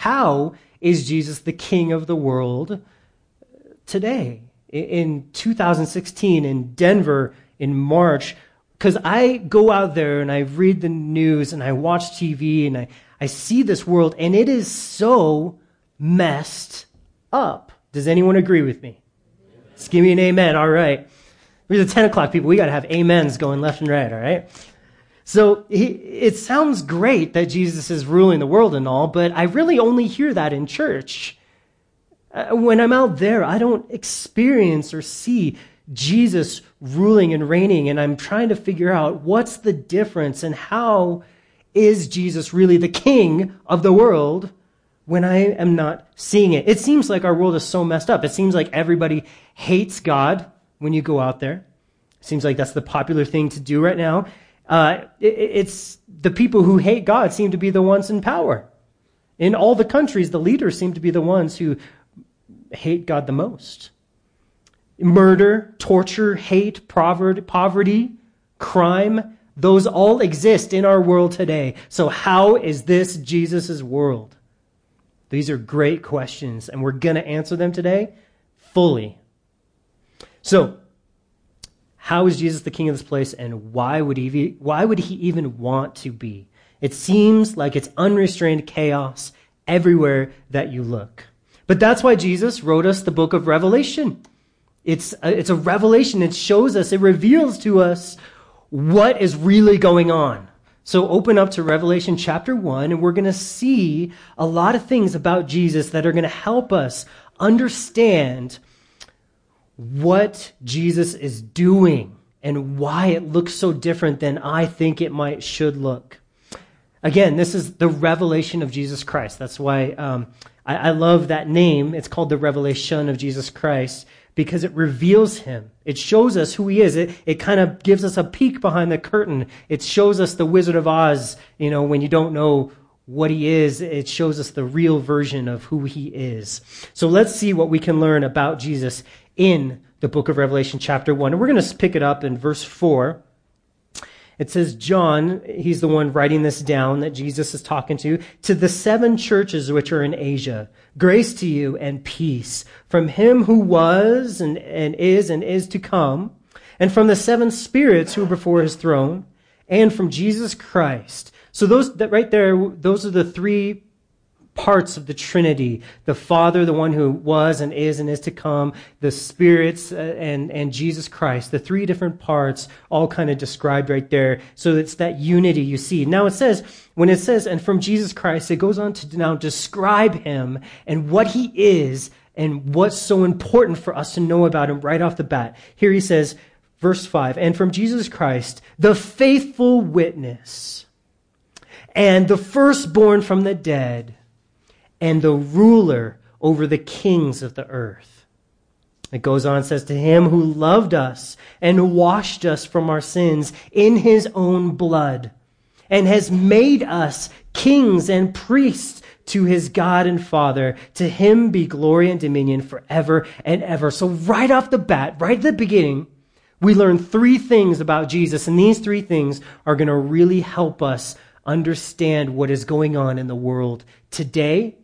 How is Jesus the king of the world today? In 2016 in Denver in March, because I go out there and I read the news and I watch TV and I, I see this world and it is so messed up. Does anyone agree with me? Just give me an amen. All right. We're the 10 o'clock people. We got to have amens going left and right. All right. So he, it sounds great that Jesus is ruling the world and all, but I really only hear that in church. Uh, when I'm out there, I don't experience or see Jesus ruling and reigning, and I'm trying to figure out what's the difference and how is Jesus really the king of the world when I am not seeing it. It seems like our world is so messed up. It seems like everybody hates God when you go out there. It seems like that's the popular thing to do right now. Uh, it, it's the people who hate God seem to be the ones in power. In all the countries, the leaders seem to be the ones who hate God the most. Murder, torture, hate, poverty, crime, those all exist in our world today. So, how is this Jesus' world? These are great questions, and we're going to answer them today fully. So, how is Jesus the king of this place, and why would he, why would he even want to be? It seems like it's unrestrained chaos everywhere that you look. But that's why Jesus wrote us the book of Revelation. It's a, it's a revelation. It shows us, it reveals to us what is really going on. So open up to Revelation chapter 1, and we're going to see a lot of things about Jesus that are going to help us understand what Jesus is doing and why it looks so different than I think it might should look. Again, this is the revelation of Jesus Christ. That's why um, I, I love that name. It's called the revelation of Jesus Christ because it reveals him. It shows us who he is. It, it kind of gives us a peek behind the curtain. It shows us the Wizard of Oz, you know, when you don't know what he is, it shows us the real version of who he is. So let's see what we can learn about Jesus in the book of Revelation, chapter 1. And we're going to pick it up in verse 4. It says, John, he's the one writing this down that Jesus is talking to, to the seven churches which are in Asia. Grace to you and peace from him who was and, and is and is to come, and from the seven spirits who are before his throne, and from Jesus Christ. So those that right there, those are the three parts of the Trinity the Father, the one who was and is and is to come, the spirits, uh, and, and Jesus Christ. The three different parts, all kind of described right there. So it's that unity you see. Now it says, when it says, and from Jesus Christ, it goes on to now describe him and what he is and what's so important for us to know about him right off the bat. Here he says, verse 5, and from Jesus Christ, the faithful witness and the firstborn from the dead and the ruler over the kings of the earth. It goes on, says, To him who loved us and washed us from our sins in his own blood, and has made us kings and priests to his God and Father. To him be glory and dominion forever and ever. So, right off the bat, right at the beginning, we learn three things about Jesus, and these three things are going to really help us understand what is going on in the world today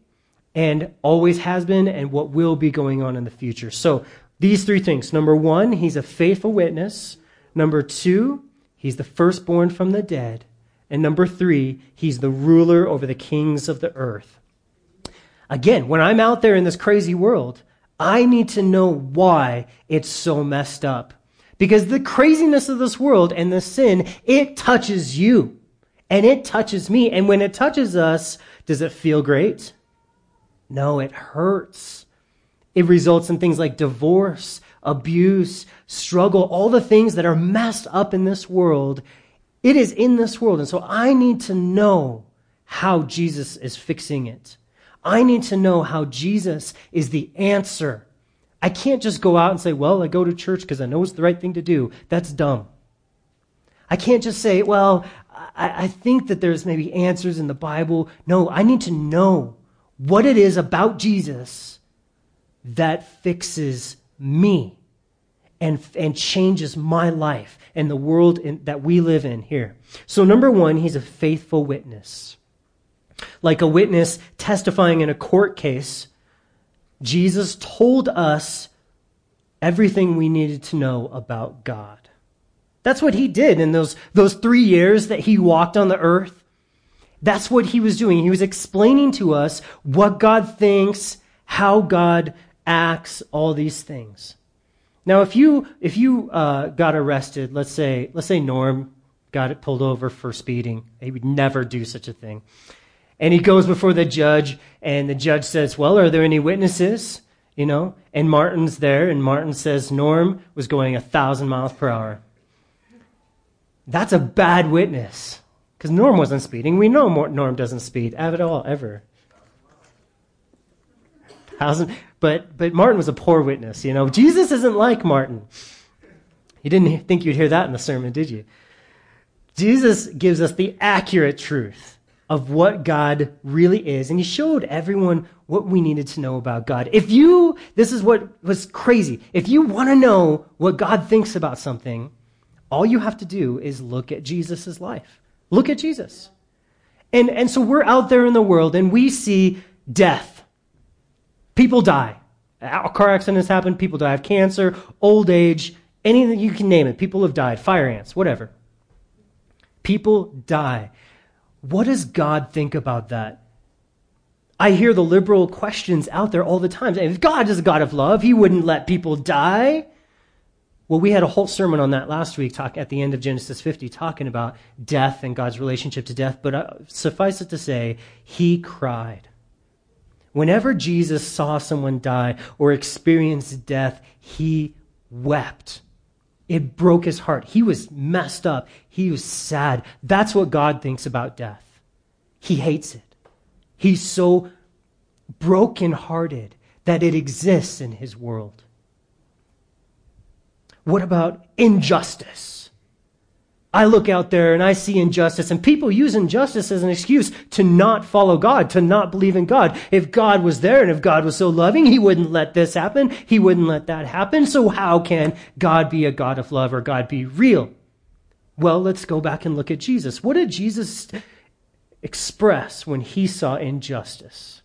and always has been and what will be going on in the future. So, these three things. Number one, he's a faithful witness. Number two, he's the firstborn from the dead. And number three, he's the ruler over the kings of the earth. Again, when I'm out there in this crazy world, I need to know why it's so messed up. Because the craziness of this world and the sin, it touches you. And it touches me. And when it touches us, does it feel great? No, it hurts. It results in things like divorce, abuse, struggle, all the things that are messed up in this world. It is in this world. And so I need to know how Jesus is fixing it. I need to know how Jesus is the answer. I can't just go out and say, well, I go to church because I know it's the right thing to do. That's dumb. I can't just say, well, I, I think that there's maybe answers in the Bible. No, I need to know what it is about Jesus that fixes me and, and changes my life and the world in, that we live in here. So, number one, he's a faithful witness. Like a witness testifying in a court case, Jesus told us everything we needed to know about God. That's what he did in those, those three years that he walked on the earth. That's what he was doing. He was explaining to us what God thinks, how God acts, all these things. Now, if you if you uh, got arrested, let's say let's say Norm got it pulled over for speeding, he would never do such a thing, and he goes before the judge, and the judge says, "Well, are there any witnesses?" You know, and Martin's there, and Martin says Norm was going a thousand miles per hour. That's a bad witness. Because Norm wasn't speeding. We know Norm doesn't speed at all, ever. But, but Martin was a poor witness, you know. Jesus isn't like Martin. You didn't think you'd hear that in the sermon, did you? Jesus gives us the accurate truth of what God really is, and he showed everyone what we needed to know about God. If you, this is what was crazy. If you want to know what God thinks about something, all you have to do is look at Jesus' life. Look at Jesus. And, and so we're out there in the world and we see death. People die. Car accident has happened. People die of cancer, old age, anything you can name it. People have died. Fire ants, whatever. People die. What does God think about that? I hear the liberal questions out there all the time. If God is a God of love, He wouldn't let people die. Well, we had a whole sermon on that last week, talk at the end of Genesis 50, talking about death and God's relationship to death. But uh, suffice it to say, he cried. Whenever Jesus saw someone die or experienced death, he wept. It broke his heart. He was messed up. He was sad. That's what God thinks about death. He hates it. He's so brokenhearted that it exists in his world. What about injustice? I look out there and I see injustice, and people use injustice as an excuse to not follow God, to not believe in God. If God was there and if God was so loving, He wouldn't let this happen. He wouldn't let that happen. So how can God be a God of love or God be real? Well, let's go back and look at Jesus. What did Jesus express when he saw injustice?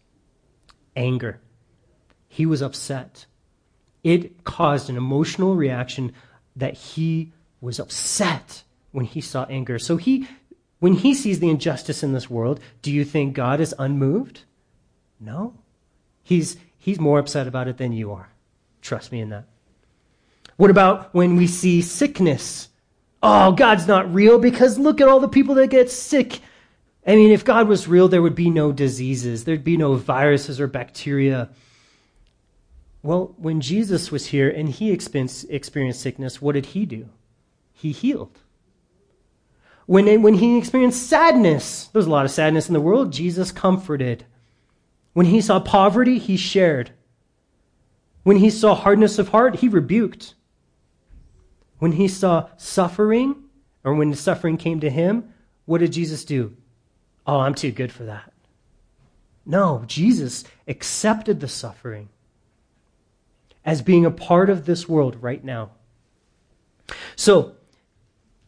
Anger. He was upset it caused an emotional reaction that he was upset when he saw anger. So he when he sees the injustice in this world, do you think God is unmoved? No. He's he's more upset about it than you are. Trust me in that. What about when we see sickness? Oh, God's not real because look at all the people that get sick. I mean, if God was real, there would be no diseases. There'd be no viruses or bacteria. Well, when Jesus was here and he experienced sickness, what did he do? He healed. When, when he experienced sadness, there was a lot of sadness in the world, Jesus comforted. When he saw poverty, he shared. When he saw hardness of heart, he rebuked. When he saw suffering, or when suffering came to him, what did Jesus do? Oh, I'm too good for that. No, Jesus accepted the suffering as being a part of this world right now. So,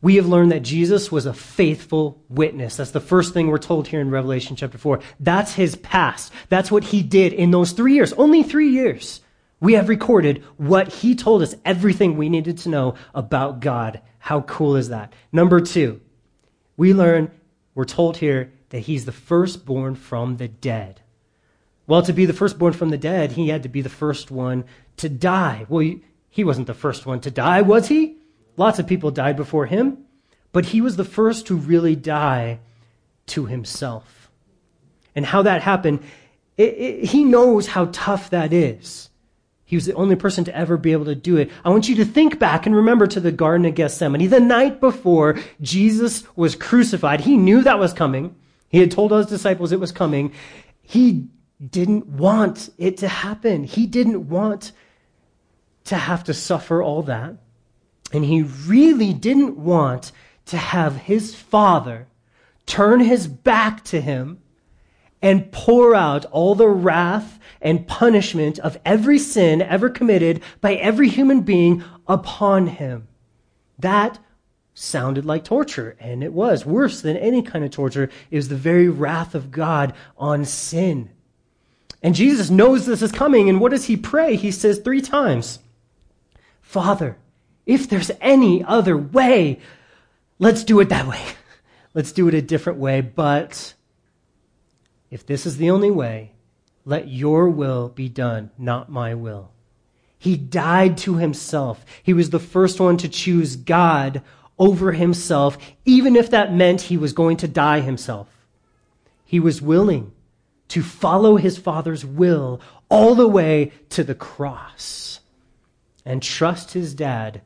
we have learned that Jesus was a faithful witness. That's the first thing we're told here in Revelation chapter 4. That's his past. That's what he did in those three years. Only three years. We have recorded what he told us, everything we needed to know about God. How cool is that? Number two, we learn, we're told here that he's the firstborn from the dead. Well, to be the firstborn from the dead, he had to be the first one to die. Well, he wasn't the first one to die, was he? Lots of people died before him, but he was the first to really die to himself. And how that happened, it, it, he knows how tough that is. He was the only person to ever be able to do it. I want you to think back and remember to the Garden of Gethsemane. The night before Jesus was crucified, he knew that was coming. He had told his disciples it was coming. He didn't want it to happen. He didn't want to have to suffer all that. And he really didn't want to have his father turn his back to him and pour out all the wrath and punishment of every sin ever committed by every human being upon him. That sounded like torture, and it was worse than any kind of torture. It was the very wrath of God on sin. And Jesus knows this is coming, and what does he pray? He says three times, Father, if there's any other way, let's do it that way. Let's do it a different way. But if this is the only way, let your will be done, not my will. He died to himself. He was the first one to choose God over himself, even if that meant he was going to die himself. He was willing to follow his Father's will all the way to the cross and trust his dad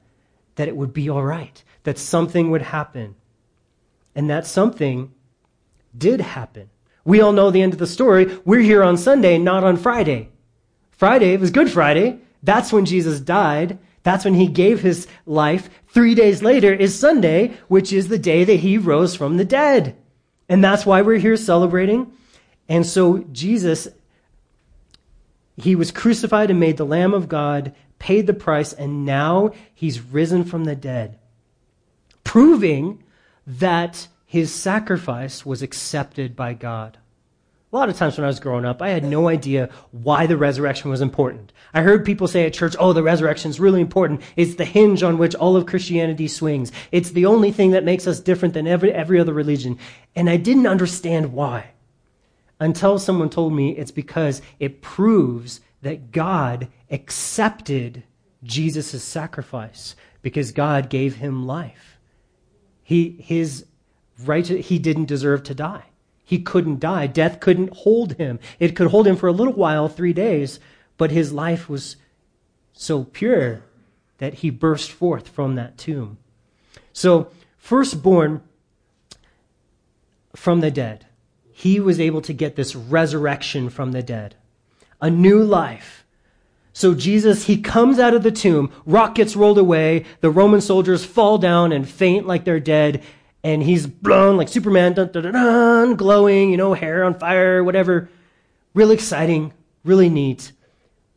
that it would be all right, that something would happen. And that something did happen. We all know the end of the story. We're here on Sunday, not on Friday. Friday, was Good Friday. That's when Jesus died. That's when he gave his life. Three days later is Sunday, which is the day that he rose from the dead. And that's why we're here celebrating. And so Jesus, he was crucified and made the Lamb of God, paid the price, and now he's risen from the dead, proving that his sacrifice was accepted by God. A lot of times when I was growing up, I had no idea why the resurrection was important. I heard people say at church, oh, the resurrection is really important. It's the hinge on which all of Christianity swings. It's the only thing that makes us different than every, every other religion. And I didn't understand why until someone told me it's because it proves that God accepted Jesus' sacrifice because God gave him life. He, his right, he didn't deserve to die. He couldn't die. Death couldn't hold him. It could hold him for a little while, three days, but his life was so pure that he burst forth from that tomb. So, firstborn from the dead, he was able to get this resurrection from the dead, a new life. So Jesus, he comes out of the tomb, rock gets rolled away, the Roman soldiers fall down and faint like they're dead, and he's blown like Superman, dun, dun, dun, glowing, you know, hair on fire, whatever. Real exciting, really neat,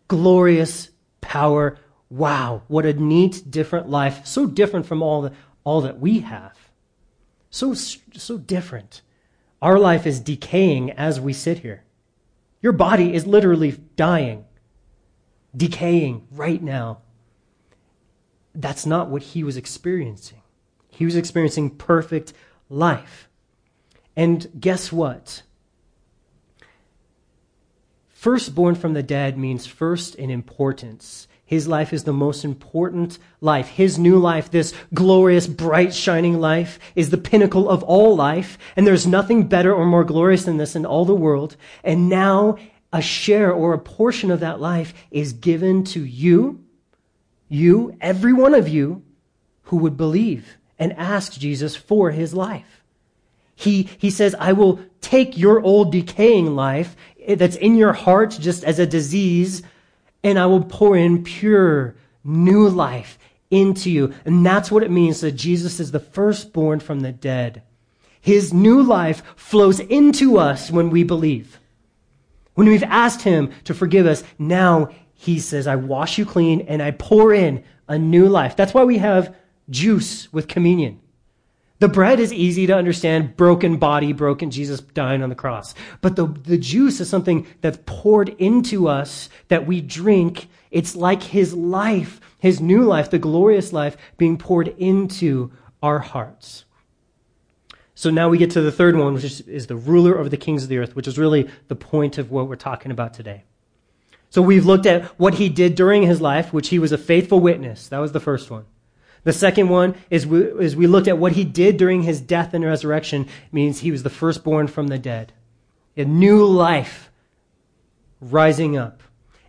glorious power. Wow, what a neat, different life. So different from all, the, all that we have. So, so different. Our life is decaying as we sit here. Your body is literally dying, decaying right now. That's not what he was experiencing. He was experiencing perfect life. And guess what? Firstborn from the dead means first in importance. His life is the most important life. His new life, this glorious, bright, shining life, is the pinnacle of all life. And there's nothing better or more glorious than this in all the world. And now a share or a portion of that life is given to you, you, every one of you, who would believe and ask Jesus for his life. He, he says, I will take your old decaying life that's in your heart just as a disease, and I will pour in pure new life into you. And that's what it means that Jesus is the firstborn from the dead. His new life flows into us when we believe. When we've asked him to forgive us, now he says, I wash you clean and I pour in a new life. That's why we have juice with communion. The bread is easy to understand, broken body, broken Jesus dying on the cross. But the, the juice is something that's poured into us that we drink. It's like his life, his new life, the glorious life being poured into our hearts. So now we get to the third one, which is, is the ruler over the kings of the earth, which is really the point of what we're talking about today. So we've looked at what he did during his life, which he was a faithful witness. That was the first one. The second one is we, is we looked at what he did during his death and resurrection. It means he was the firstborn from the dead. A new life rising up.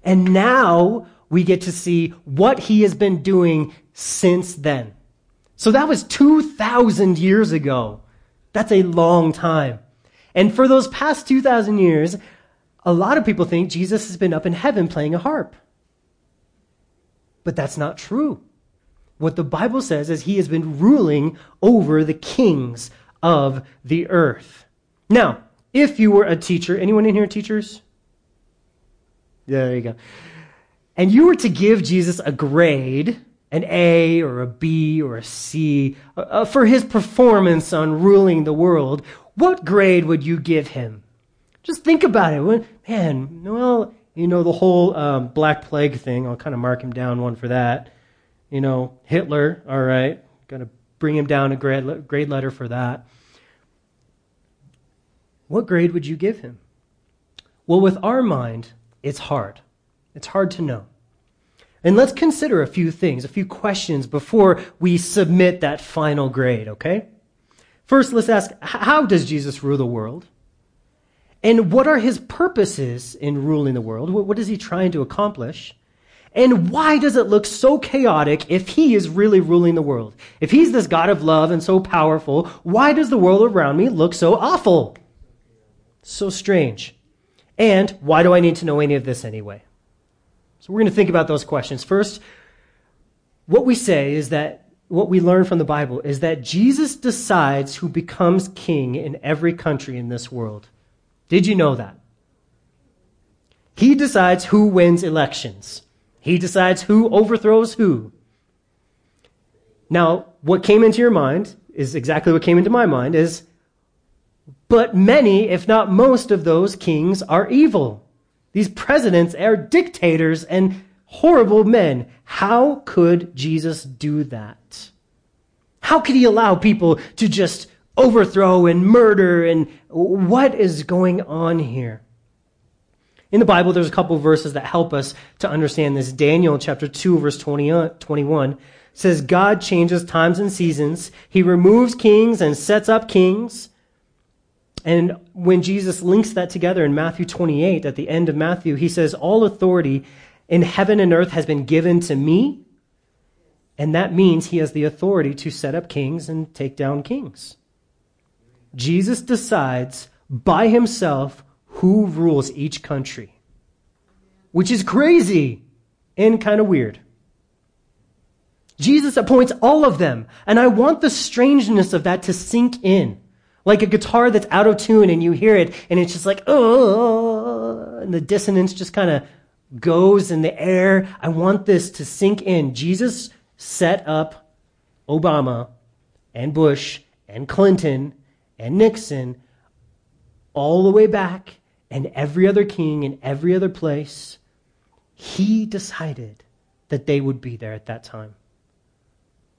And now we get to see what he has been doing since then. So that was 2,000 years ago. That's a long time. And for those past 2,000 years, a lot of people think Jesus has been up in heaven playing a harp. But that's not true. What the Bible says is he has been ruling over the kings of the earth. Now, if you were a teacher, anyone in here teachers? Yeah, there you go. And you were to give Jesus a grade, an A or a B or a C uh, uh, for his performance on ruling the world, what grade would you give him? Just think about it. Man, well, you know, the whole um, Black Plague thing, I'll kind of mark him down one for that. You know, Hitler, all right, going to bring him down a grade, grade letter for that. What grade would you give him? Well, with our mind, it's hard. It's hard to know. And let's consider a few things, a few questions before we submit that final grade, okay? First, let's ask how does Jesus rule the world? And what are his purposes in ruling the world? What is he trying to accomplish? And why does it look so chaotic if he is really ruling the world? If he's this God of love and so powerful, why does the world around me look so awful? So strange. And why do I need to know any of this anyway? So we're going to think about those questions. First, what we say is that what we learn from the Bible is that Jesus decides who becomes king in every country in this world. Did you know that? He decides who wins elections. He decides who overthrows who. Now, what came into your mind is exactly what came into my mind is but many, if not most of those kings are evil. These presidents are dictators and horrible men. How could Jesus do that? How could he allow people to just overthrow and murder and what is going on here? In the Bible, there's a couple verses that help us to understand this. Daniel chapter 2 verse 20, uh, 21 says, God changes times and seasons. He removes kings and sets up kings. And when Jesus links that together in Matthew 28, at the end of Matthew, he says, All authority in heaven and earth has been given to me. And that means he has the authority to set up kings and take down kings. Jesus decides by himself who rules each country, which is crazy and kind of weird. Jesus appoints all of them, and I want the strangeness of that to sink in. Like a guitar that's out of tune and you hear it and it's just like, oh, and the dissonance just kind of goes in the air. I want this to sink in. Jesus set up Obama and Bush and Clinton and Nixon all the way back and every other king in every other place. He decided that they would be there at that time.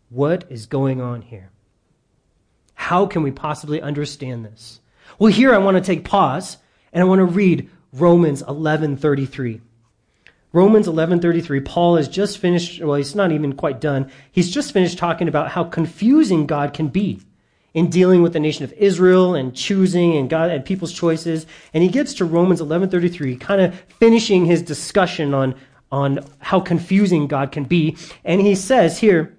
What is going on here? How can we possibly understand this? Well, here I want to take pause and I want to read Romans 11:33. Romans 11:33 Paul has just finished well he's not even quite done. He's just finished talking about how confusing God can be in dealing with the nation of Israel and choosing and God and people's choices. And he gets to Romans 11:33 kind of finishing his discussion on on how confusing God can be. And he says here,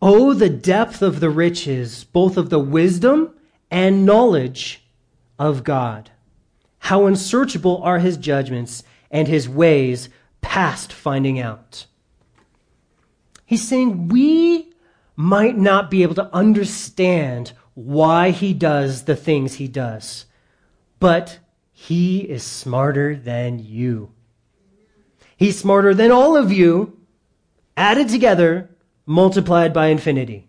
Oh, the depth of the riches, both of the wisdom and knowledge of God. How unsearchable are his judgments and his ways past finding out. He's saying we might not be able to understand why he does the things he does, but he is smarter than you. He's smarter than all of you added together multiplied by infinity.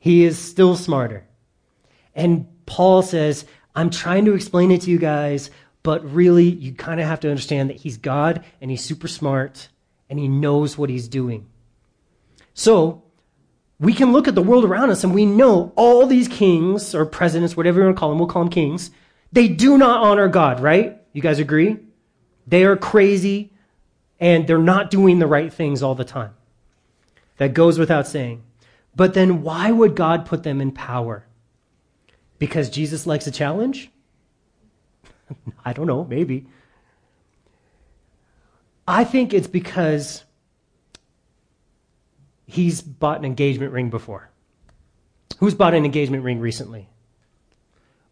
He is still smarter. And Paul says, I'm trying to explain it to you guys, but really, you kind of have to understand that he's God and he's super smart and he knows what he's doing. So, we can look at the world around us and we know all these kings or presidents, whatever you want to call them, we'll call them kings, they do not honor God, right? You guys agree? They are crazy and they're not doing the right things all the time. That goes without saying. But then why would God put them in power? Because Jesus likes a challenge? I don't know, maybe. I think it's because he's bought an engagement ring before. Who's bought an engagement ring recently?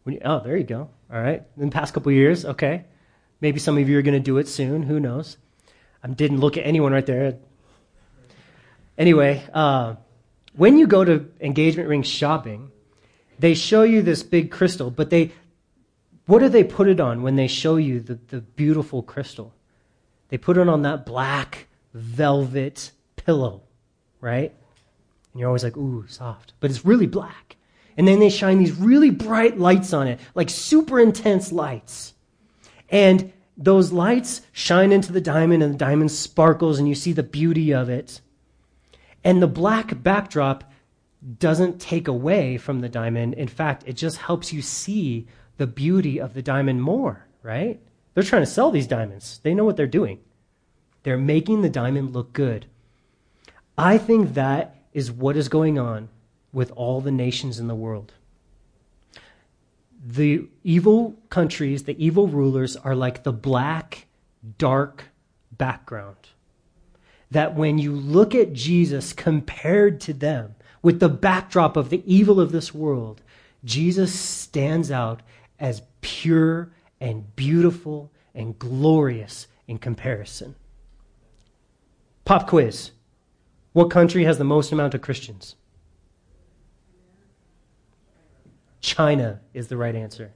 You, oh, there you go. All right. In the past couple years, okay. Maybe some of you are going to do it soon. Who knows? I didn't look at anyone right there. Anyway, uh, when you go to engagement ring shopping, they show you this big crystal, but they, what do they put it on when they show you the, the beautiful crystal? They put it on that black velvet pillow, right? And you're always like, ooh, soft. But it's really black. And then they shine these really bright lights on it, like super intense lights. And those lights shine into the diamond, and the diamond sparkles, and you see the beauty of it. And the black backdrop doesn't take away from the diamond. In fact, it just helps you see the beauty of the diamond more, right? They're trying to sell these diamonds. They know what they're doing. They're making the diamond look good. I think that is what is going on with all the nations in the world. The evil countries, the evil rulers are like the black, dark background. That when you look at Jesus compared to them, with the backdrop of the evil of this world, Jesus stands out as pure and beautiful and glorious in comparison. Pop quiz. What country has the most amount of Christians? China is the right answer.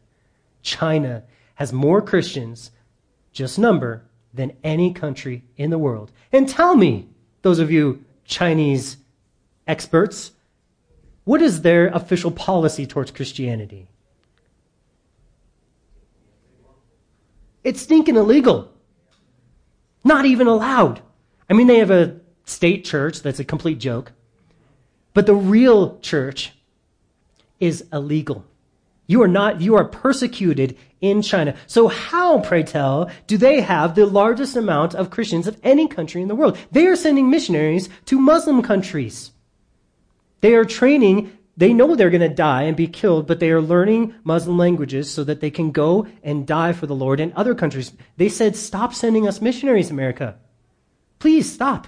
China has more Christians, just number, than any country in the world. And tell me, those of you Chinese experts, what is their official policy towards Christianity? It's stinking illegal. Not even allowed. I mean, they have a state church that's a complete joke. But the real church is illegal. You are not, you are persecuted in China. So how, pray tell, do they have the largest amount of Christians of any country in the world? They are sending missionaries to Muslim countries. They are training, they know they're going to die and be killed, but they are learning Muslim languages so that they can go and die for the Lord in other countries. They said, stop sending us missionaries, America. Please stop.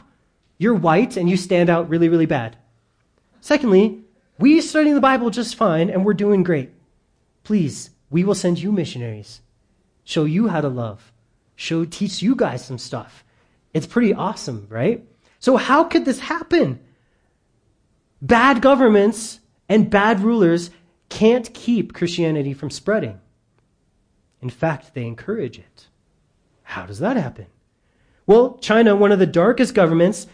You're white and you stand out really, really bad. Secondly, we studying the Bible just fine and we're doing great. Please, we will send you missionaries. Show you how to love. Show, teach you guys some stuff. It's pretty awesome, right? So how could this happen? Bad governments and bad rulers can't keep Christianity from spreading. In fact, they encourage it. How does that happen? Well, China, one of the darkest governments,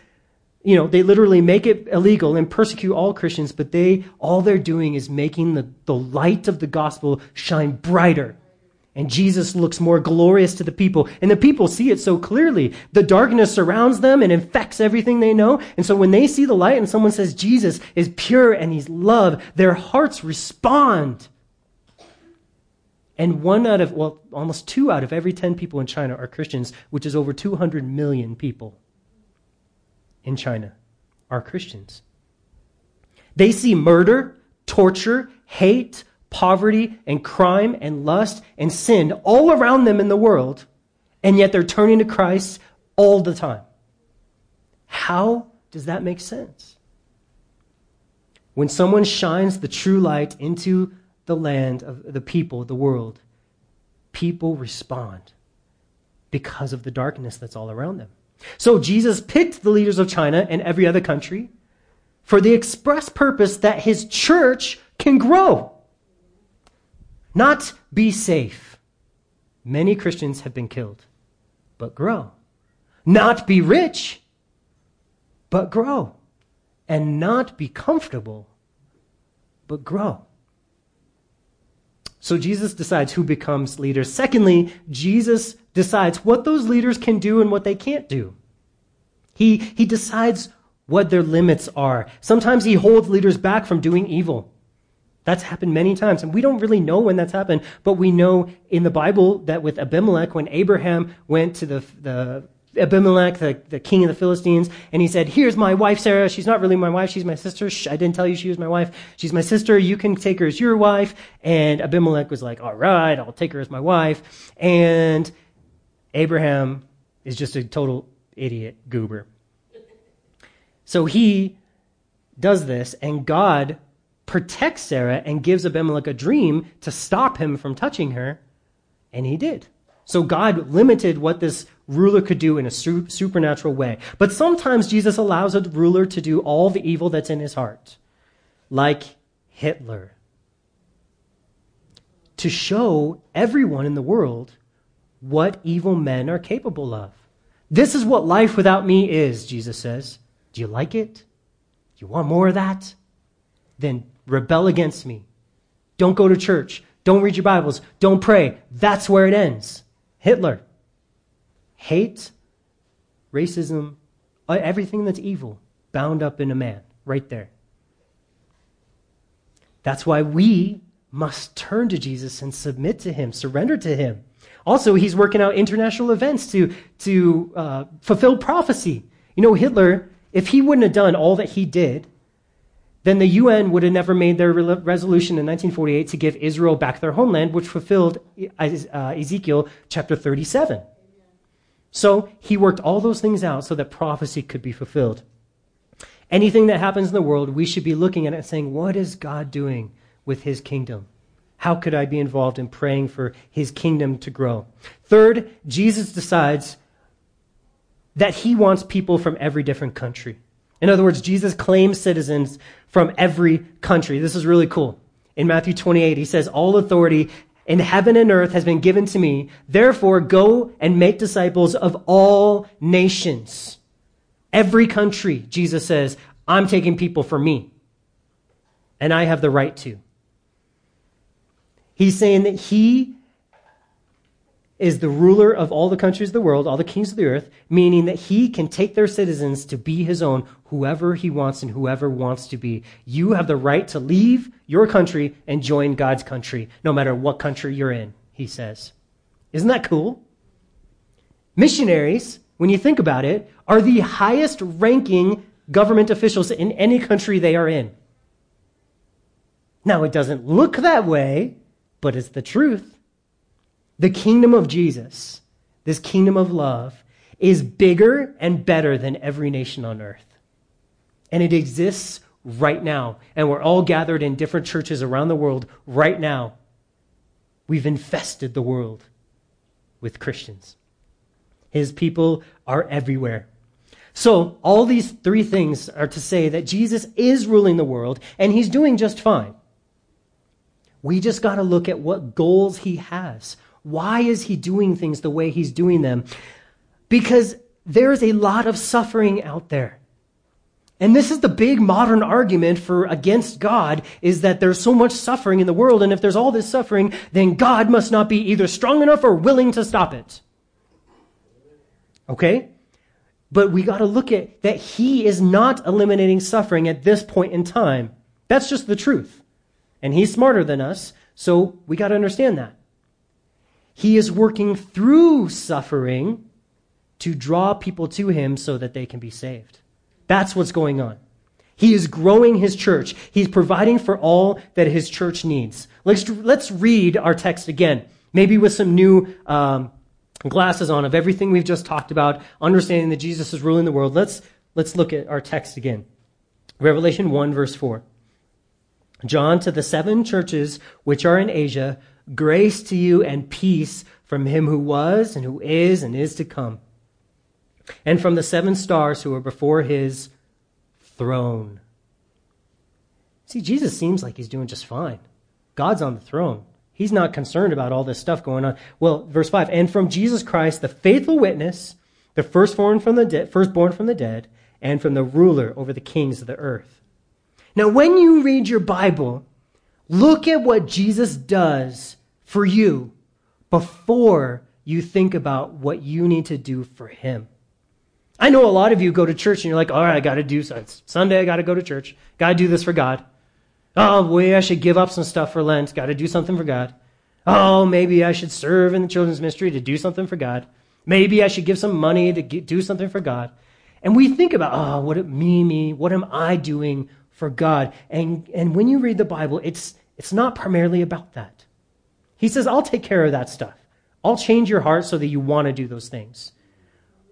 you know, they literally make it illegal and persecute all Christians, but they, all they're doing is making the, the light of the gospel shine brighter and Jesus looks more glorious to the people. And the people see it so clearly. The darkness surrounds them and infects everything they know. And so when they see the light and someone says Jesus is pure and he's love, their hearts respond. And one out of, well, almost two out of every 10 people in China are Christians, which is over 200 million people in China are Christians. They see murder, torture, hate, poverty and crime and lust and sin all around them in the world, and yet they're turning to Christ all the time. How does that make sense? When someone shines the true light into the land of the people, the world, people respond because of the darkness that's all around them. So Jesus picked the leaders of China and every other country for the express purpose that his church can grow. Not be safe. Many Christians have been killed, but grow. Not be rich, but grow. And not be comfortable, but grow. So Jesus decides who becomes leaders. Secondly, Jesus decides what those leaders can do and what they can't do. He, he decides what their limits are. Sometimes he holds leaders back from doing evil. That's happened many times. And we don't really know when that's happened, but we know in the Bible that with Abimelech, when Abraham went to the, the Abimelech, the, the king of the Philistines, and he said, Here's my wife, Sarah. She's not really my wife. She's my sister. Shh, I didn't tell you she was my wife. She's my sister. You can take her as your wife. And Abimelech was like, All right, I'll take her as my wife. And Abraham is just a total idiot goober. So he does this, and God protects Sarah and gives Abimelech a dream to stop him from touching her, and he did. So God limited what this ruler could do in a su- supernatural way. But sometimes Jesus allows a ruler to do all the evil that's in his heart, like Hitler, to show everyone in the world what evil men are capable of. This is what life without me is, Jesus says. Do you like it? Do you want more of that? Then rebel against me. Don't go to church. Don't read your Bibles. Don't pray. That's where it ends. Hitler. Hate, racism, uh, everything that's evil bound up in a man right there. That's why we must turn to Jesus and submit to him, surrender to him. Also, he's working out international events to, to uh, fulfill prophecy. You know, Hitler, if he wouldn't have done all that he did, then the UN would have never made their re- resolution in 1948 to give Israel back their homeland, which fulfilled uh, Ezekiel chapter 37. So he worked all those things out so that prophecy could be fulfilled. Anything that happens in the world, we should be looking at it and saying, What is God doing with his kingdom? How could I be involved in praying for his kingdom to grow? Third, Jesus decides that he wants people from every different country. In other words, Jesus claims citizens from every country. This is really cool. In Matthew 28, he says, All authority in heaven and earth has been given to me. Therefore, go and make disciples of all nations. Every country, Jesus says, I'm taking people for me. And I have the right to. He's saying that he is the ruler of all the countries of the world, all the kings of the earth, meaning that he can take their citizens to be his own, whoever he wants and whoever wants to be. You have the right to leave your country and join God's country, no matter what country you're in, he says. Isn't that cool? Missionaries, when you think about it, are the highest ranking government officials in any country they are in. Now, it doesn't look that way but it's the truth. The kingdom of Jesus, this kingdom of love, is bigger and better than every nation on earth. And it exists right now. And we're all gathered in different churches around the world right now. We've infested the world with Christians. His people are everywhere. So, all these three things are to say that Jesus is ruling the world, and he's doing just fine. We just got to look at what goals he has. Why is he doing things the way he's doing them? Because there's a lot of suffering out there. And this is the big modern argument for against God is that there's so much suffering in the world. And if there's all this suffering, then God must not be either strong enough or willing to stop it. Okay? But we got to look at that he is not eliminating suffering at this point in time. That's just the truth. And he's smarter than us, so we got to understand that. He is working through suffering to draw people to him so that they can be saved. That's what's going on. He is growing his church. He's providing for all that his church needs. Let's, let's read our text again, maybe with some new um, glasses on of everything we've just talked about, understanding that Jesus is ruling the world. Let's, let's look at our text again. Revelation 1, verse 4. John to the seven churches which are in Asia, grace to you and peace from him who was and who is and is to come, and from the seven stars who are before his throne. See, Jesus seems like he's doing just fine. God's on the throne. He's not concerned about all this stuff going on. Well, verse 5 And from Jesus Christ, the faithful witness, the firstborn from the, de- firstborn from the dead, and from the ruler over the kings of the earth now, when you read your Bible, look at what Jesus does for you before you think about what you need to do for him. I know a lot of you go to church and you're like, all right, I got to do something. Sunday, I got to go to church. Got to do this for God. Oh, boy, I should give up some stuff for Lent. Got to do something for God. Oh, maybe I should serve in the children's ministry to do something for God. Maybe I should give some money to do something for God. And we think about, oh, what it me, me, what am I doing for God. And, and when you read the Bible, it's, it's not primarily about that. He says, I'll take care of that stuff. I'll change your heart so that you want to do those things.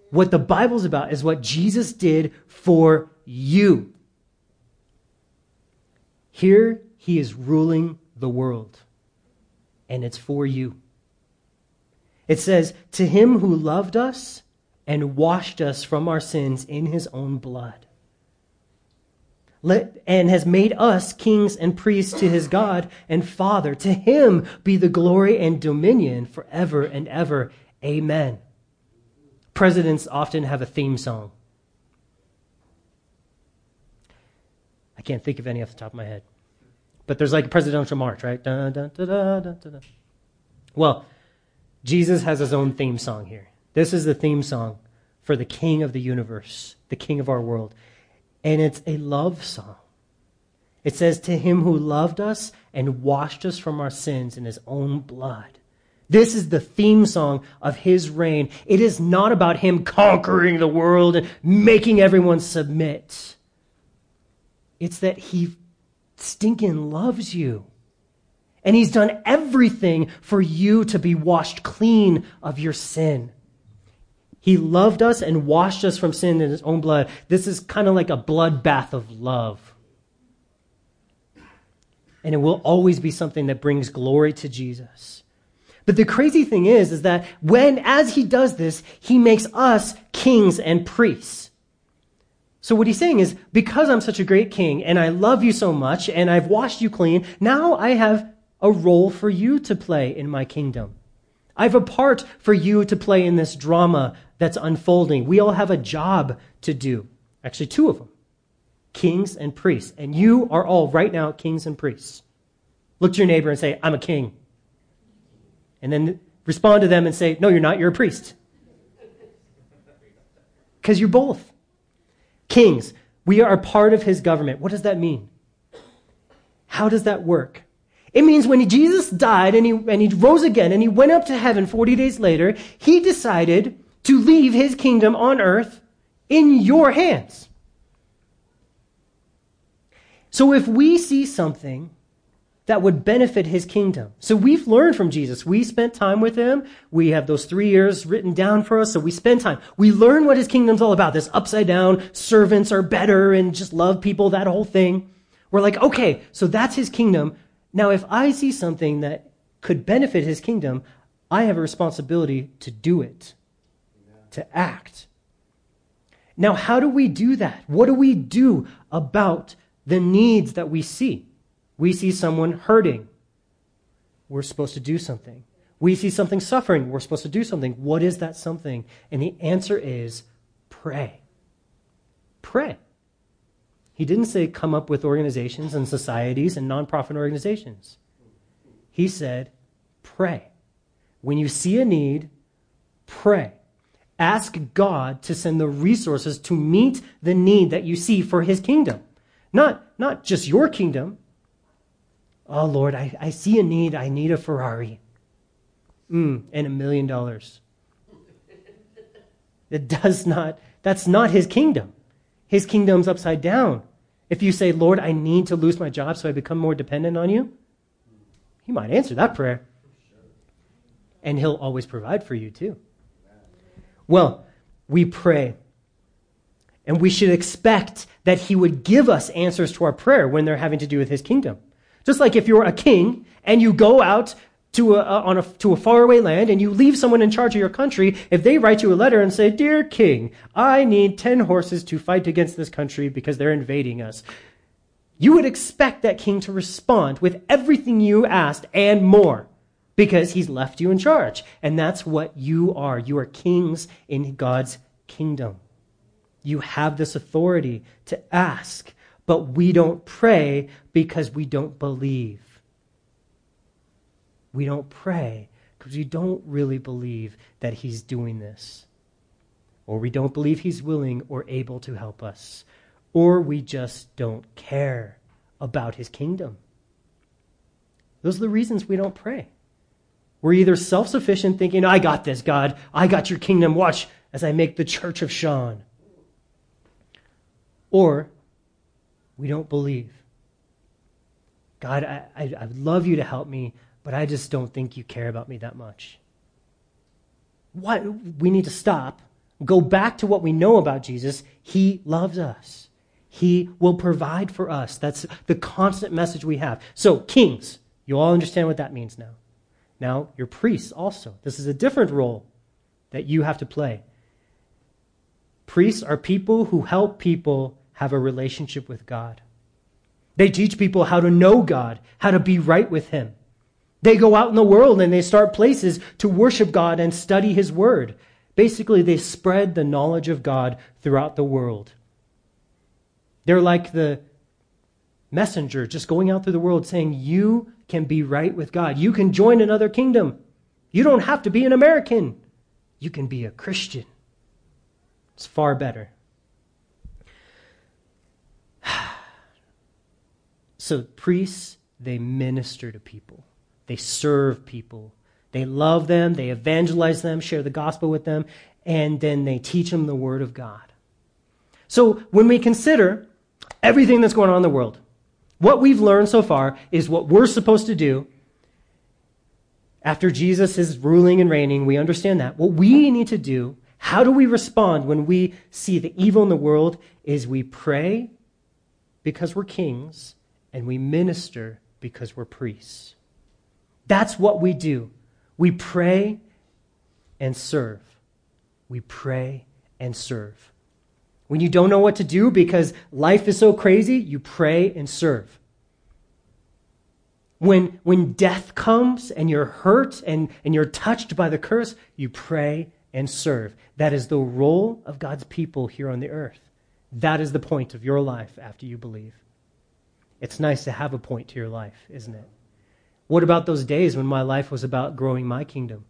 What the Bible's about is what Jesus did for you. Here, he is ruling the world, and it's for you. It says, To him who loved us and washed us from our sins in his own blood let, and has made us kings and priests to his God and Father. To him be the glory and dominion forever and ever. Amen. Presidents often have a theme song. I can't think of any off the top of my head. But there's like a presidential march, right? Dun, dun, dun, well, Jesus has his own theme song here. This is the theme song for the King of the universe, the King of our world. And it's a love song. It says, To him who loved us and washed us from our sins in his own blood. This is the theme song of his reign. It is not about him conquering the world and making everyone submit. It's that he stinking loves you. And he's done everything for you to be washed clean of your sin. He loved us and washed us from sin in his own blood. This is kind of like a bloodbath of love. And it will always be something that brings glory to Jesus. But the crazy thing is, is that when, as he does this, he makes us kings and priests. So what he's saying is, because I'm such a great king and I love you so much and I've washed you clean, now I have a role for you to play in my kingdom. I have a part for you to play in this drama that's unfolding. We all have a job to do. Actually, two of them kings and priests. And you are all right now kings and priests. Look to your neighbor and say, I'm a king. And then respond to them and say, No, you're not, you're a priest. Because you're both. Kings, we are part of his government. What does that mean? How does that work? It means when Jesus died and he, and he rose again and he went up to heaven 40 days later, he decided to leave his kingdom on earth in your hands. So if we see something that would benefit his kingdom. So we've learned from Jesus. We spent time with him. We have those three years written down for us. So we spend time. We learn what his kingdom's all about. This upside down, servants are better and just love people, that whole thing. We're like, okay, so that's his kingdom. Now, if I see something that could benefit his kingdom, I have a responsibility to do it, to act. Now, how do we do that? What do we do about the needs that we see? We see someone hurting. We're supposed to do something. We see something suffering. We're supposed to do something. What is that something? And the answer is pray. Pray. He didn't say come up with organizations and societies and nonprofit organizations. He said pray. When you see a need, pray. Ask God to send the resources to meet the need that you see for his kingdom. Not, not just your kingdom, Oh, Lord, I, I see a need. I need a Ferrari. Mm, and a million dollars. It does not, that's not his kingdom. His kingdom's upside down. If you say, Lord, I need to lose my job so I become more dependent on you, he might answer that prayer. And he'll always provide for you too. Well, we pray. And we should expect that he would give us answers to our prayer when they're having to do with his kingdom. Just like if you're a king and you go out to a, uh, on a, to a faraway land and you leave someone in charge of your country, if they write you a letter and say, Dear king, I need 10 horses to fight against this country because they're invading us, you would expect that king to respond with everything you asked and more because he's left you in charge. And that's what you are. You are kings in God's kingdom. You have this authority to ask but we don't pray because we don't believe. We don't pray because we don't really believe that He's doing this. Or we don't believe He's willing or able to help us. Or we just don't care about His kingdom. Those are the reasons we don't pray. We're either self sufficient, thinking, I got this, God. I got your kingdom. Watch as I make the church of Sean. Or we don't believe. God, I, I, I love you to help me, but I just don't think you care about me that much. What we need to stop, go back to what we know about Jesus. He loves us. He will provide for us. That's the constant message we have. So, kings, you all understand what that means now. Now, your priests also. This is a different role that you have to play. Priests are people who help people have a relationship with God. They teach people how to know God, how to be right with Him. They go out in the world and they start places to worship God and study His Word. Basically, they spread the knowledge of God throughout the world. They're like the messenger just going out through the world saying, You can be right with God. You can join another kingdom. You don't have to be an American. You can be a Christian. It's far better. So, priests, they minister to people, they serve people, they love them, they evangelize them, share the gospel with them, and then they teach them the word of God. So, when we consider everything that's going on in the world, what we've learned so far is what we're supposed to do after Jesus is ruling and reigning. We understand that. What we need to do, how do we respond when we see the evil in the world, is we pray because we're kings and we minister because we're priests. That's what we do. We pray and serve. We pray and serve. When you don't know what to do because life is so crazy, you pray and serve. When, when death comes and you're hurt and, and you're touched by the curse, you pray and serve. That is the role of God's people here on the earth. That is the point of your life after you believe. It's nice to have a point to your life, isn't it? What about those days when my life was about growing my kingdom?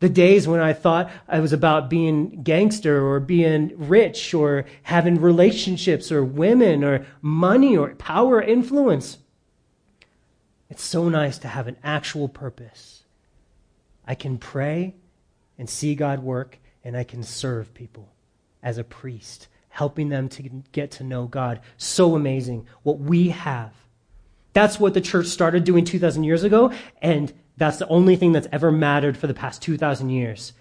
The days when I thought I was about being gangster or being rich or having relationships or women or money or power or influence. It's so nice to have an actual purpose. I can pray and see God work, and I can serve people as a priest, helping them to get to know God. So amazing what we have. That's what the church started doing 2,000 years ago, and that's the only thing that's ever mattered for the past 2,000 years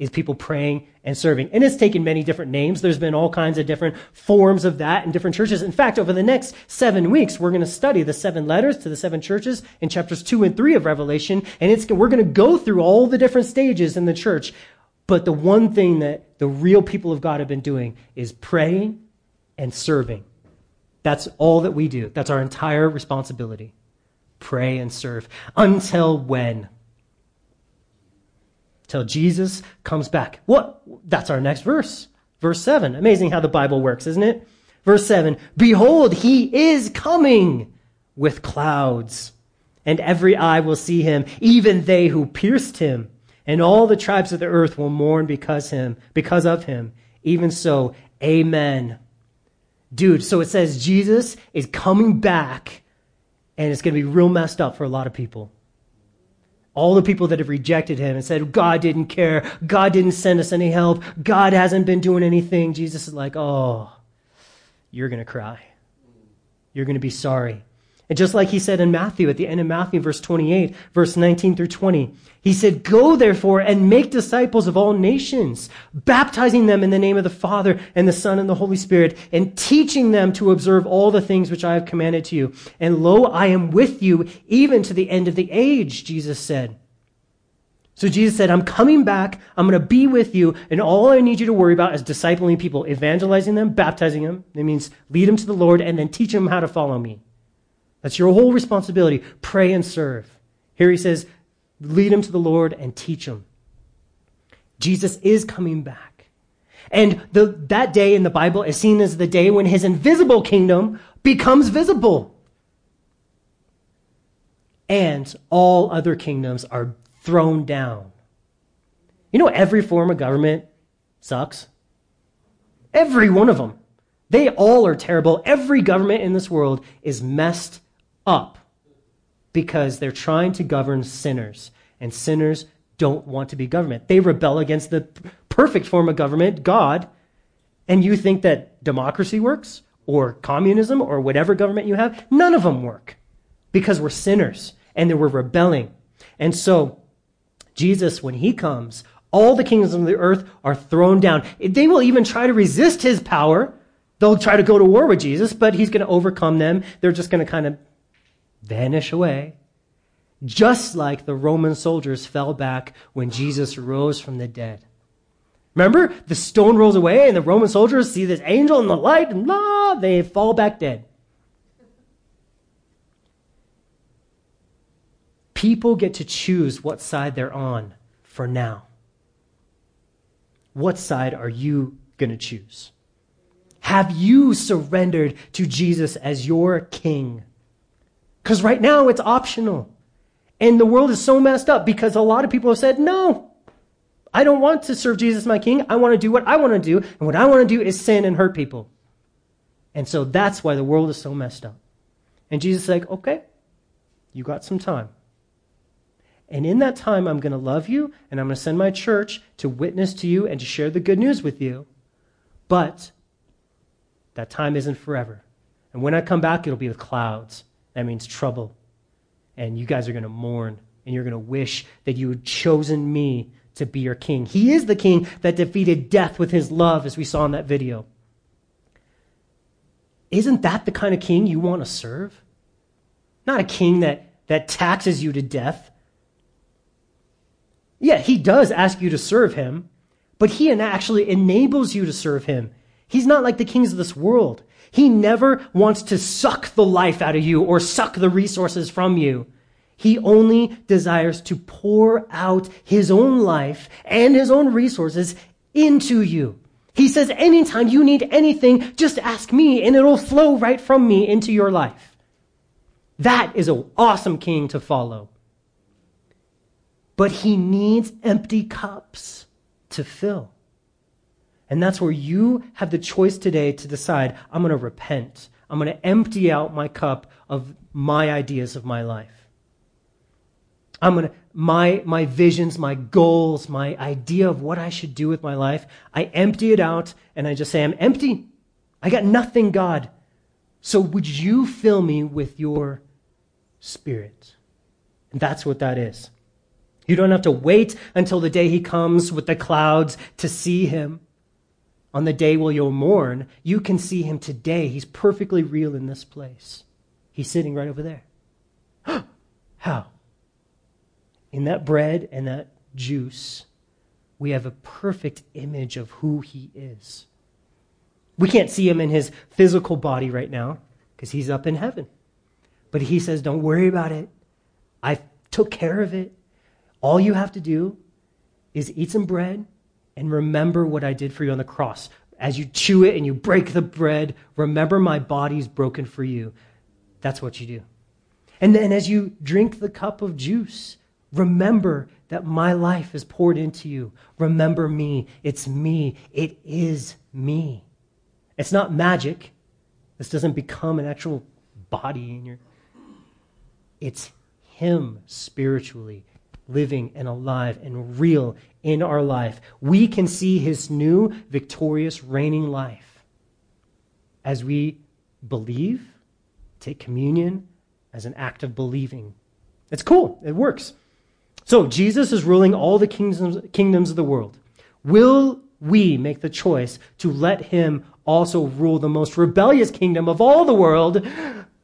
is people praying and serving. And it's taken many different names. There's been all kinds of different forms of that in different churches. In fact, over the next seven weeks, we're going to study the seven letters to the seven churches in chapters two and three of Revelation. And it's, we're going to go through all the different stages in the church. But the one thing that the real people of God have been doing is praying and serving. That's all that we do. That's our entire responsibility pray and serve. Until when? Till Jesus comes back. What? That's our next verse. Verse 7. Amazing how the Bible works, isn't it? Verse 7 Behold, he is coming with clouds, and every eye will see him, even they who pierced him. And all the tribes of the earth will mourn because him, because of him. Even so, amen. Dude, so it says Jesus is coming back and it's going to be real messed up for a lot of people. All the people that have rejected him and said, God didn't care. God didn't send us any help. God hasn't been doing anything. Jesus is like, oh, you're going to cry. You're going to be sorry. And just like he said in Matthew, at the end of Matthew, verse 28, verse 19 through 20, he said, Go therefore and make disciples of all nations, baptizing them in the name of the Father and the Son and the Holy Spirit, and teaching them to observe all the things which I have commanded to you. And lo, I am with you even to the end of the age, Jesus said. So Jesus said, I'm coming back. I'm going to be with you. And all I need you to worry about is discipling people, evangelizing them, baptizing them. That means lead them to the Lord and then teach them how to follow me. That's your whole responsibility. Pray and serve. Here he says, lead them to the Lord and teach them. Jesus is coming back. And the, that day in the Bible is seen as the day when his invisible kingdom becomes visible. And all other kingdoms are thrown down. You know, every form of government sucks. Every one of them. They all are terrible. Every government in this world is messed up because they're trying to govern sinners, and sinners don't want to be government. They rebel against the perfect form of government, God, and you think that democracy works or communism or whatever government you have? None of them work because we're sinners and we're rebelling. And so, Jesus, when he comes, all the kingdoms of the earth are thrown down. They will even try to resist his power. They'll try to go to war with Jesus, but he's going to overcome them. They're just going to kind of vanish away, just like the Roman soldiers fell back when Jesus rose from the dead. Remember, the stone rolls away, and the Roman soldiers see this angel in the light, and blah, they fall back dead. People get to choose what side they're on for now. What side are you going to choose? Have you surrendered to Jesus as your king? Because right now it's optional. And the world is so messed up because a lot of people have said, no, I don't want to serve Jesus my king. I want to do what I want to do. And what I want to do is sin and hurt people. And so that's why the world is so messed up. And Jesus is like, okay, you got some time. And in that time, I'm going to love you and I'm going to send my church to witness to you and to share the good news with you. But that time isn't forever. And when I come back, it'll be with clouds. That means trouble. And you guys are going to mourn and you're going to wish that you had chosen me to be your king. He is the king that defeated death with his love, as we saw in that video. Isn't that the kind of king you want to serve? Not a king that, that taxes you to death. Yeah, he does ask you to serve him, but he actually enables you to serve him. He's not like the kings of this world. He never wants to suck the life out of you or suck the resources from you. He only desires to pour out his own life and his own resources into you. He says, anytime you need anything, just ask me and it'll flow right from me into your life. That is an awesome king to follow. But he needs empty cups to fill. And that's where you have the choice today to decide I'm going to repent. I'm going to empty out my cup of my ideas of my life. I'm going to, my, my visions, my goals, my idea of what I should do with my life, I empty it out and I just say, I'm empty. I got nothing, God. So would you fill me with your spirit? And that's what that is. You don't have to wait until the day he comes with the clouds to see him on the day will you'll mourn, you can see him today. He's perfectly real in this place. He's sitting right over there. How? In that bread and that juice, we have a perfect image of who he is. We can't see him in his physical body right now because he's up in heaven. But he says, Don't worry about it. I took care of it. All you have to do is eat some bread and remember what I did for you on the cross. As you chew it and you break the bread, remember my body's broken for you. That's what you do. And then as you drink the cup of juice, remember that my life is poured into you. Remember me. It's me. It is me. It's not magic. This doesn't become an actual body in your. It's Him spiritually living and alive and real in our life. We can see his new, victorious, reigning life as we believe, take communion as an act of believing. It's cool, it works. So, Jesus is ruling all the kingdoms, kingdoms of the world. Will we make the choice to let him also rule the most rebellious kingdom of all the world?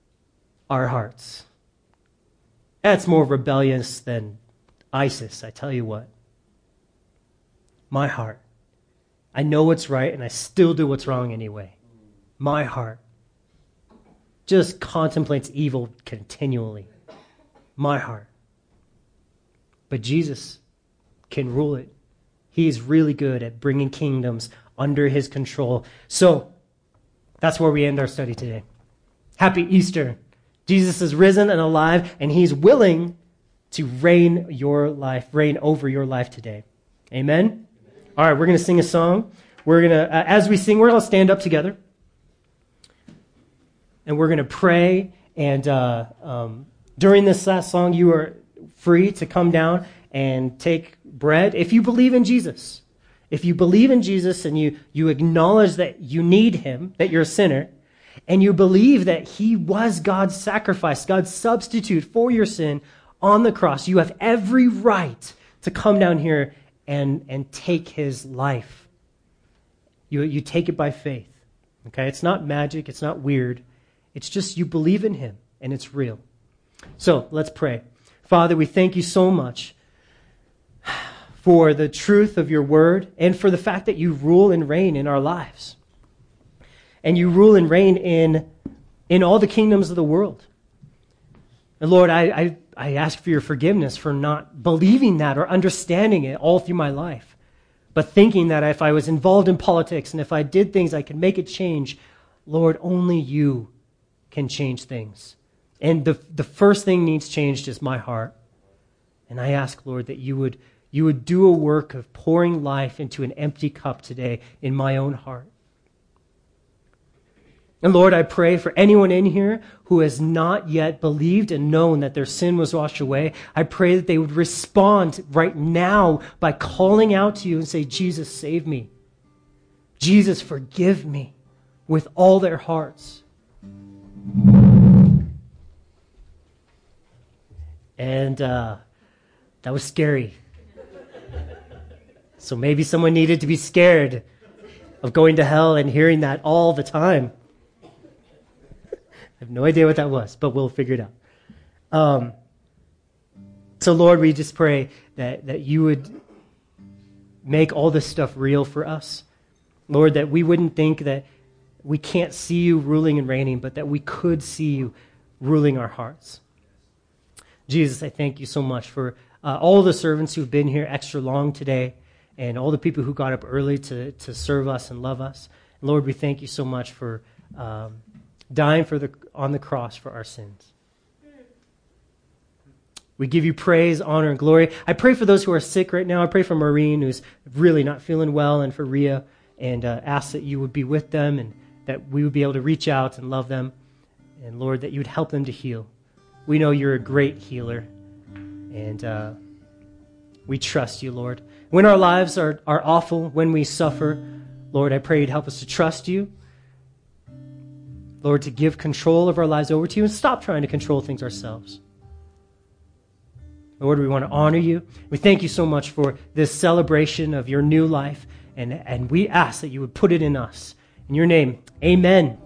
Our hearts. That's more rebellious than ISIS, I tell you what. My heart. I know what's right and I still do what's wrong anyway. My heart just contemplates evil continually. My heart. But Jesus can rule it. He is really good at bringing kingdoms under his control. So that's where we end our study today. Happy Easter. Jesus is risen and alive, and he's willing to reign your life, reign over your life today. Amen? All right, we're going to sing a song. We're going to, uh, as we sing, we're going to stand up together. And we're going to pray. And uh, um, during this last song, you are free to come down and take bread if you believe in Jesus. If you believe in Jesus and you, you acknowledge that you need him, that you're a sinner, and you believe that he was God's sacrifice, God's substitute for your sin on the cross. You have every right to come down here and, and take his life. You, you take it by faith. Okay? It's not magic, it's not weird. It's just you believe in him and it's real. So let's pray. Father, we thank you so much for the truth of your word and for the fact that you rule and reign in our lives. And you rule and reign in, in all the kingdoms of the world. And Lord, I, I I ask for your forgiveness for not believing that or understanding it all through my life. but thinking that if I was involved in politics and if I did things, I could make it change. Lord, only you can change things. And the, the first thing needs changed is my heart. And I ask, Lord, that you would, you would do a work of pouring life into an empty cup today in my own heart. And Lord, I pray for anyone in here who has not yet believed and known that their sin was washed away. I pray that they would respond right now by calling out to you and say, Jesus, save me. Jesus, forgive me with all their hearts. And uh, that was scary. So maybe someone needed to be scared of going to hell and hearing that all the time. I have no idea what that was, but we'll figure it out. Um, so, Lord, we just pray that, that you would make all this stuff real for us. Lord, that we wouldn't think that we can't see you ruling and reigning, but that we could see you ruling our hearts. Jesus, I thank you so much for uh, all the servants who've been here extra long today and all the people who got up early to, to serve us and love us. Lord, we thank you so much for um, dying for the, on the cross for our sins. We give you praise, honor, and glory. I pray for those who are sick right now. I pray for Maureen, who's really not feeling well, and for Ria, and uh, ask that you would be with them and that we would be able to reach out and love them. And Lord, that you would help them to heal. We know you're a great healer, and uh, we trust you, Lord. When our lives are, are awful, when we suffer, Lord, I pray you'd help us to trust you Lord, to give control of our lives over to you and stop trying to control things ourselves. Lord, we want to honor you. We thank you so much for this celebration of your new life, and, and we ask that you would put it in us. In your name, amen.